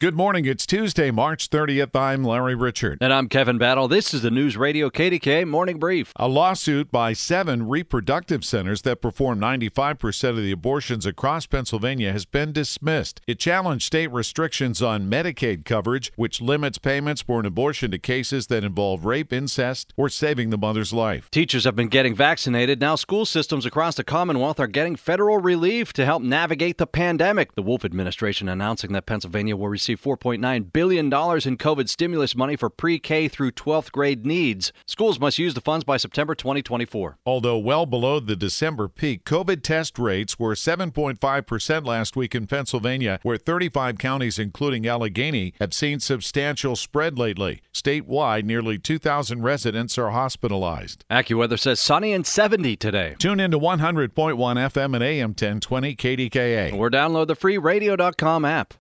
Good morning. It's Tuesday, March 30th. I'm Larry Richard. And I'm Kevin Battle. This is the News Radio KDKA Morning Brief. A lawsuit by seven reproductive centers that perform 95% of the abortions across Pennsylvania has been dismissed. It challenged state restrictions on Medicaid coverage, which limits payments for an abortion to cases that involve rape, incest, or saving the mother's life. Teachers have been getting vaccinated. Now, school systems across the Commonwealth are getting federal relief to help navigate the pandemic. The Wolf administration announcing that Pennsylvania will receive $4.9 billion in COVID stimulus money for pre K through 12th grade needs. Schools must use the funds by September 2024. Although well below the December peak, COVID test rates were 7.5% last week in Pennsylvania, where 35 counties, including Allegheny, have seen substantial spread lately. Statewide, nearly 2,000 residents are hospitalized. AccuWeather says sunny and 70 today. Tune into 100.1 FM and AM 1020 KDKA. Or download the free radio.com app.